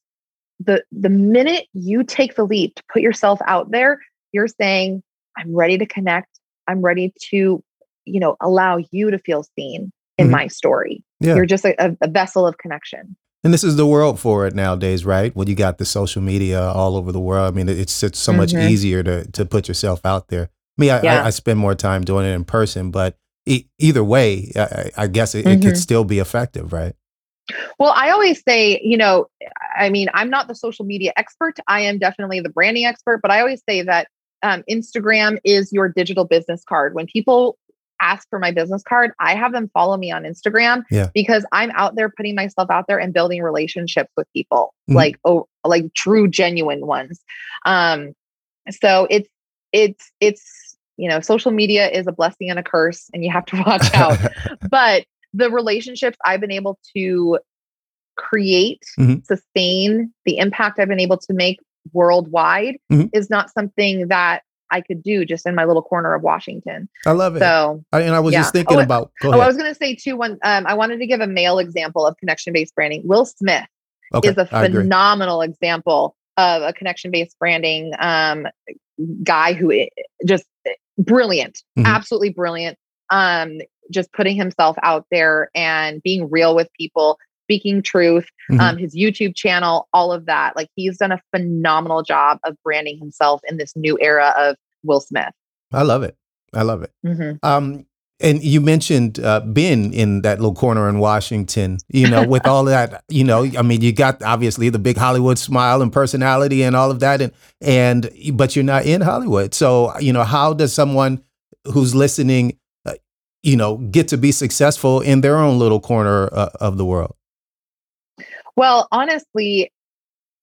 the the minute you take the leap to put yourself out there you're saying i'm ready to connect i'm ready to you know allow you to feel seen in Mhm. my story Yeah. you're just a, a, vessel of connection And this is the world for it nowadays, right? When you got the social media all over the world. I mean, it's it's so much Mhm. easier to to put yourself out there. Me, I, Yeah. I, I spend more time doing it in person, but e- either way, I, I guess it, it could Mhm. still be effective, right? Well, I always say, you know, I mean, I'm not the social media expert. I am definitely the branding expert, but I always say that um, Instagram is your digital business card. When people ask for my business card, I have them follow me on Instagram Yeah. because I'm out there putting myself out there and building relationships with people, Mhm. like oh, like true, genuine ones. Um, so it's it's it's you know, social media is a blessing and a curse, and you have to watch out but the relationships I've been able to create, Mhm. sustain, the impact I've been able to make worldwide Mhm. is not something that I could do just in my little corner of Washington. I love it. So, I, and I was yeah. just thinking Oh, about. Oh. I was going to say too. One, um, I wanted to give a male example of connection-based branding. Will Smith okay, is a phenomenal example of a connection-based branding um, guy who just brilliant, Mhm. absolutely brilliant. Um, just putting himself out there and being real with people. Speaking Truth, Mhm. um, his YouTube channel, all of that. Like he's done a phenomenal job of branding himself in this new era of Will Smith. I love it. I love it. Mhm. Um, and you mentioned uh, being in that little corner in Washington, you know, with all that, you know, I mean, you got obviously the big Hollywood smile and personality and all of that, and and but you're not in Hollywood, so you know, how does someone who's listening, uh, you know, get to be successful in their own little corner uh, of the world? Well, honestly,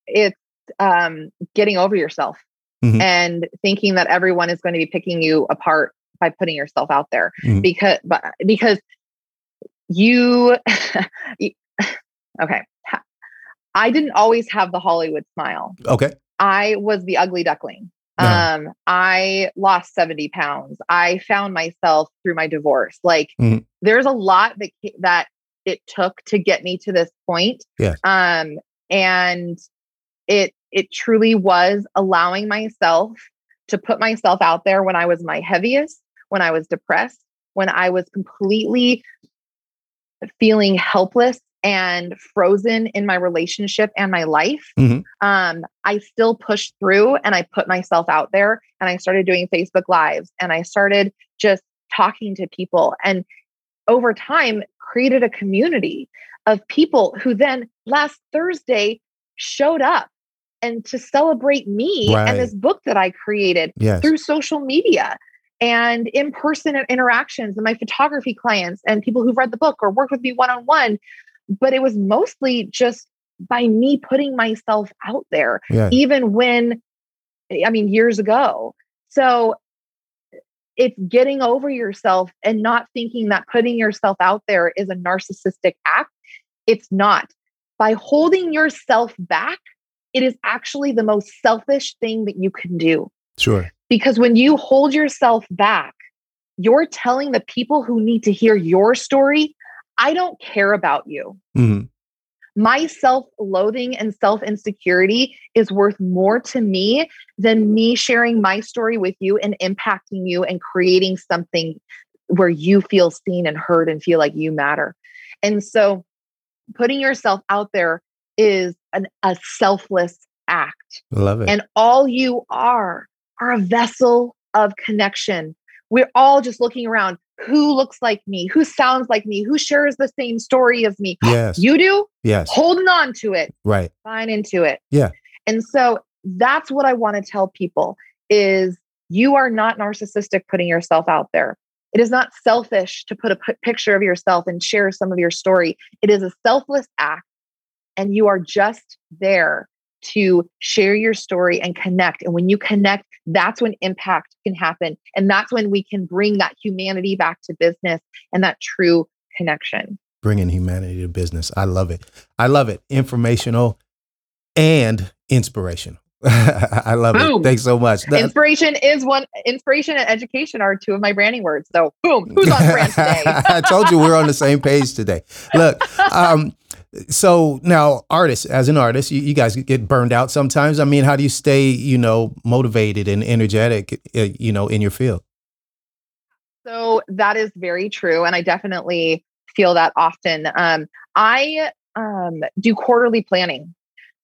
it's um, getting over yourself Mhm. and thinking that everyone is going to be picking you apart by putting yourself out there Mhm. because but because you you- okay i didn't always have the hollywood smile Okay, i was the ugly duckling Uh-huh. um i lost 70 pounds i found myself through my divorce like Mhm. there's a lot that that it took to get me to this point Yes. um and it it truly was allowing myself to put myself out there when i was my heaviest when i was depressed when i was completely feeling helpless and frozen in my relationship and my life Mhm. um i still pushed through and i put myself out there and i started doing facebook lives and i started just talking to people and over time created a community of people who then last thursday showed up and to celebrate me Right. and this book that i created yes, through social media and in person interactions and my photography clients and people who've read the book or worked with me one on one. But it was mostly just by me putting myself out there, yeah, even when, I mean, years ago. So it's getting over yourself and not thinking that putting yourself out there is a narcissistic act. It's not. By holding yourself back, it is actually the most selfish thing that you can do. sure, Because when you hold yourself back, you're telling the people who need to hear your story, I don't care about you. hmm My self loathing and self insecurity is worth more to me than me sharing my story with you and impacting you and creating something where you feel seen and heard and feel like you matter. And so putting yourself out there is an, a selfless act. love it. And all you are are a vessel of connection. We're all just looking around. Who looks like me? Who sounds like me? Who shares the same story as me? yes, You do? yes, Holding on to it, right, fine into it. Yeah. And so that's what I want to tell people is you are not narcissistic putting yourself out there. It is not selfish to put a p- picture of yourself and share some of your story. It is a selfless act and you are just there to share your story and connect. And when you connect, that's when impact can happen. And that's when we can bring that humanity back to business and that true connection. bringing humanity to business. I love it. I love it. Informational and inspirational. I love it. Thanks so much. Inspiration is one. Inspiration and education are two of my branding words. So, boom, who's on brand today? I told you we're on the same page today. Look, um, so now artists, as an artist, you, you guys get burned out sometimes. I mean, how do you stay, you know, motivated and energetic, uh, you know, in your field? So that is very true, and I definitely feel that often. Um, I um, do quarterly planning.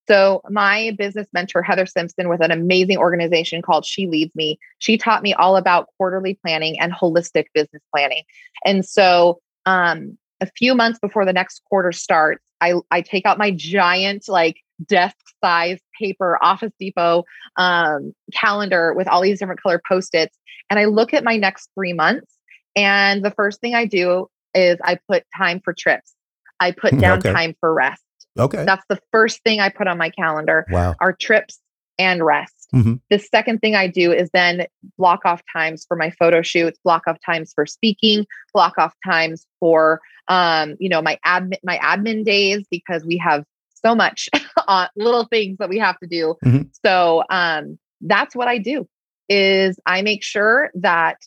So my business mentor Heather Simpson, with an amazing organization called She Leads Me, she taught me all about quarterly planning and holistic business planning. And so um, a few months before the next quarter starts, I, I take out my giant like desk size paper Office Depot um, calendar with all these different color post-its, and I look at my next three months. And the first thing I do is I put time for trips. I put down Okay. time for rest. Okay. That's the first thing I put on my calendar Wow. are trips and rest. Mhm. The second thing I do is then block off times for my photo shoots, block off times for speaking, block off times for um, you know, my admin my admin days because we have so much uh, little things that we have to do. Mhm. So um, that's what I do is I make sure that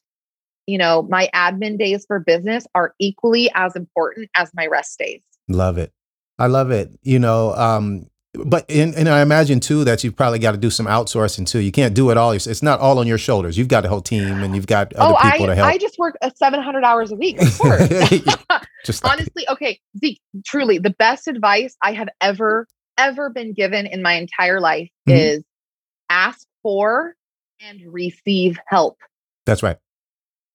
you know my admin days for business are equally as important as my rest days. Love it. I love it. You know, um, but and, and I imagine too that you've probably got to do some outsourcing too. You can't do it all. It's not all on your shoulders. You've got a whole team and you've got other oh, people I to help. I just work uh, 700 hours a week, of course. Just honestly, okay, Zeke, truly, the best advice I have ever, ever been given in my entire life Mhm. is ask for and receive help. that's right.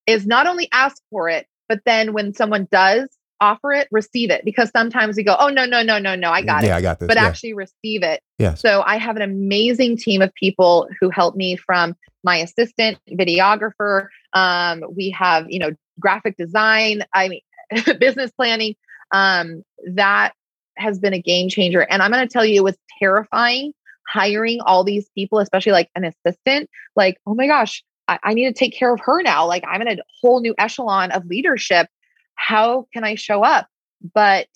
Is not only ask for it, but then when someone does offer it, receive it. Because sometimes we go, oh, no, no, no, no, no, I got yeah, it. I got this. But yeah. actually receive it. yes. So I have an amazing team of people who help me from my assistant, videographer. Um, we have, you know, graphic design, I mean, business planning. Um, that has been a game changer. And I'm going to tell you, it was terrifying hiring all these people, especially like an assistant. Like, oh my gosh, I need to take care of her now. Like, I'm in a whole new echelon of leadership. How can I show up? But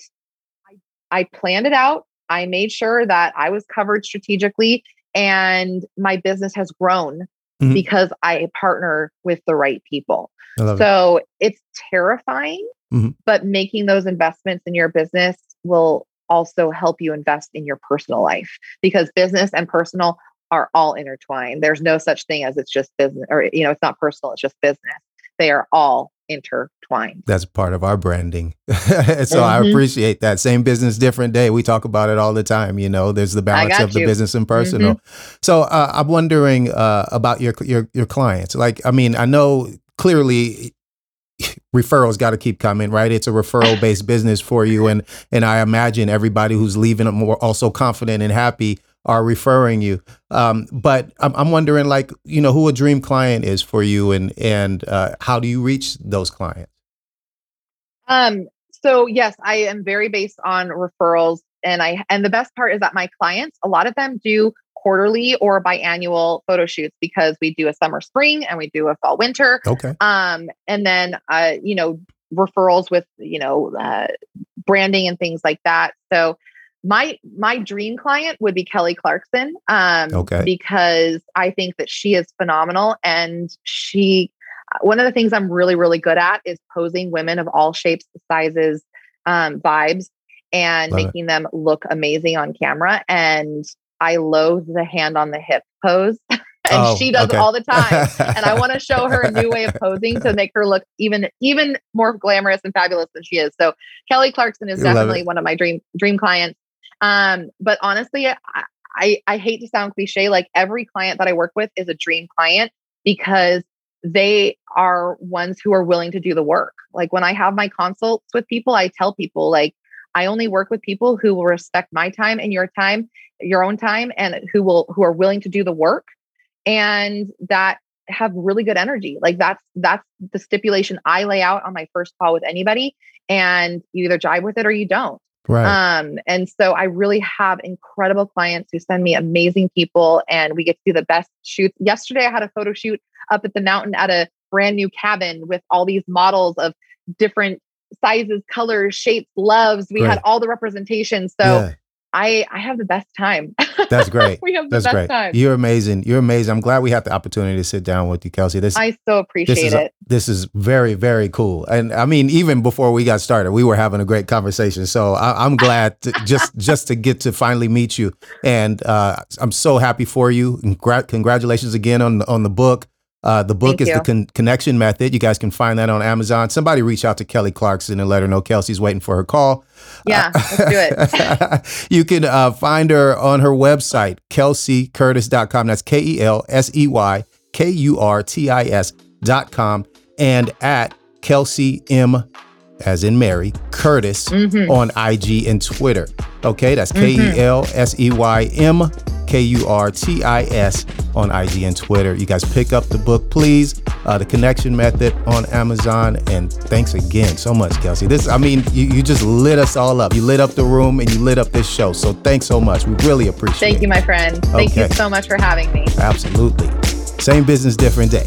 I, I planned it out. I made sure that I was covered strategically and my business has grown Mhm. because I partner with the right people. Love it. So it's terrifying, Mhm. but making those investments in your business will also help you invest in your personal life because business and personal are all intertwined. There's no such thing as it's just business or, you know, it's not personal, it's just business. They are all intertwined. That's part of our branding. so I Mhm. appreciate that. Same business, different day. We talk about it all the time. You know, there's the balance of the business and personal. So uh, I'm wondering uh, about your your your clients. Like, I mean, I know clearly referrals got to keep coming, right? It's a referral based business for you, and and I imagine everybody who's leaving them more also confident and happy are referring you. Um, but I'm, I'm wondering, like, you know, who a dream client is for you, and and uh, how do you reach those clients? Um, so yes, I am very based on referrals and I and the best part is that my clients, a lot of them do quarterly or biannual photo shoots because we do a summer spring and we do a fall winter. Okay. Um, and then uh, you know, referrals with, you know, uh, branding and things like that. So my my dream client would be Kelly Clarkson. Um, Okay. because I think that she is phenomenal and she one of the things I'm really, really good at is posing women of all shapes, sizes, um, vibes, and Love it. making them look amazing on camera. And I loathe the hand on the hip pose. and Oh, she does okay. it all the time. and I want to show her a new way of posing to make her look even even more glamorous and fabulous than she is. So Kelly Clarkson is Love definitely it. one of my dream dream clients. Um, but honestly, I, I I hate to sound cliche, like every client that I work with is a dream client because they are ones who are willing to do the work. Like when I have my consults with people, I tell people like I only work with people who will respect my time and your time, your own time and who will who are willing to do the work and that have really good energy. Like that's that's the stipulation I lay out on my first call with anybody and you either jive with it or you don't. Right. Um, and so I really have incredible clients who send me amazing people and we get to do the best shoots. Yesterday I had a photo shoot up at the mountain at a brand new cabin with all these models of different sizes, colors, shapes, loves. We had all the representation. So yeah, I I have the best time. that's great. we have the That's best great. time. You're amazing. You're amazing. I'm glad we had the opportunity to sit down with you, Kelsey. This I so appreciate this is it. this is very very cool. And I mean, even before we got started, we were having a great conversation. So I, I'm glad to, just just to get to finally meet you. And uh, I'm so happy for you. Congra- congratulations again on on the book. Uh, the book Thank is you. the con- connection method. You guys can find that on Amazon. Somebody reach out to Kelly Clarkson and let her know Kelsey's waiting for her call. Yeah, let's do it. you can uh, find her on her website, kelseykurtis.com. That's K E L S E Y K U R T I S.com and at Kelsey M, as in Mary, Kurtis Mhm. on IG and Twitter. Okay, that's K E L S E Y M K U R T I S on IG and Twitter. You guys pick up the book, please. Uh, the Connection Method on Amazon. And thanks again so much, Kelsey. This, I mean, you, you just lit us all up. You lit up the room and you lit up this show. So thanks so much. We really appreciate it. Thank you, my friend. Thank Okay. you so much for having me. Absolutely. Same business, different day.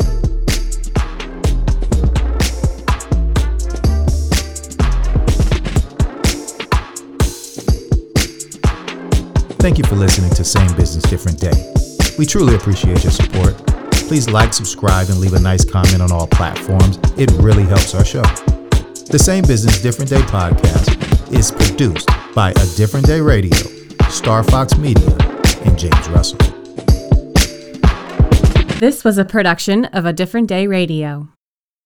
Thank you for listening to Same Business, Different Day. We truly appreciate your support. Please like, subscribe, and leave a nice comment on all platforms. It really helps our show. The Same Business, Different Day podcast is produced by A Different Day Radio, StarFox Media, and James Russell. This was a production of A Different Day Radio.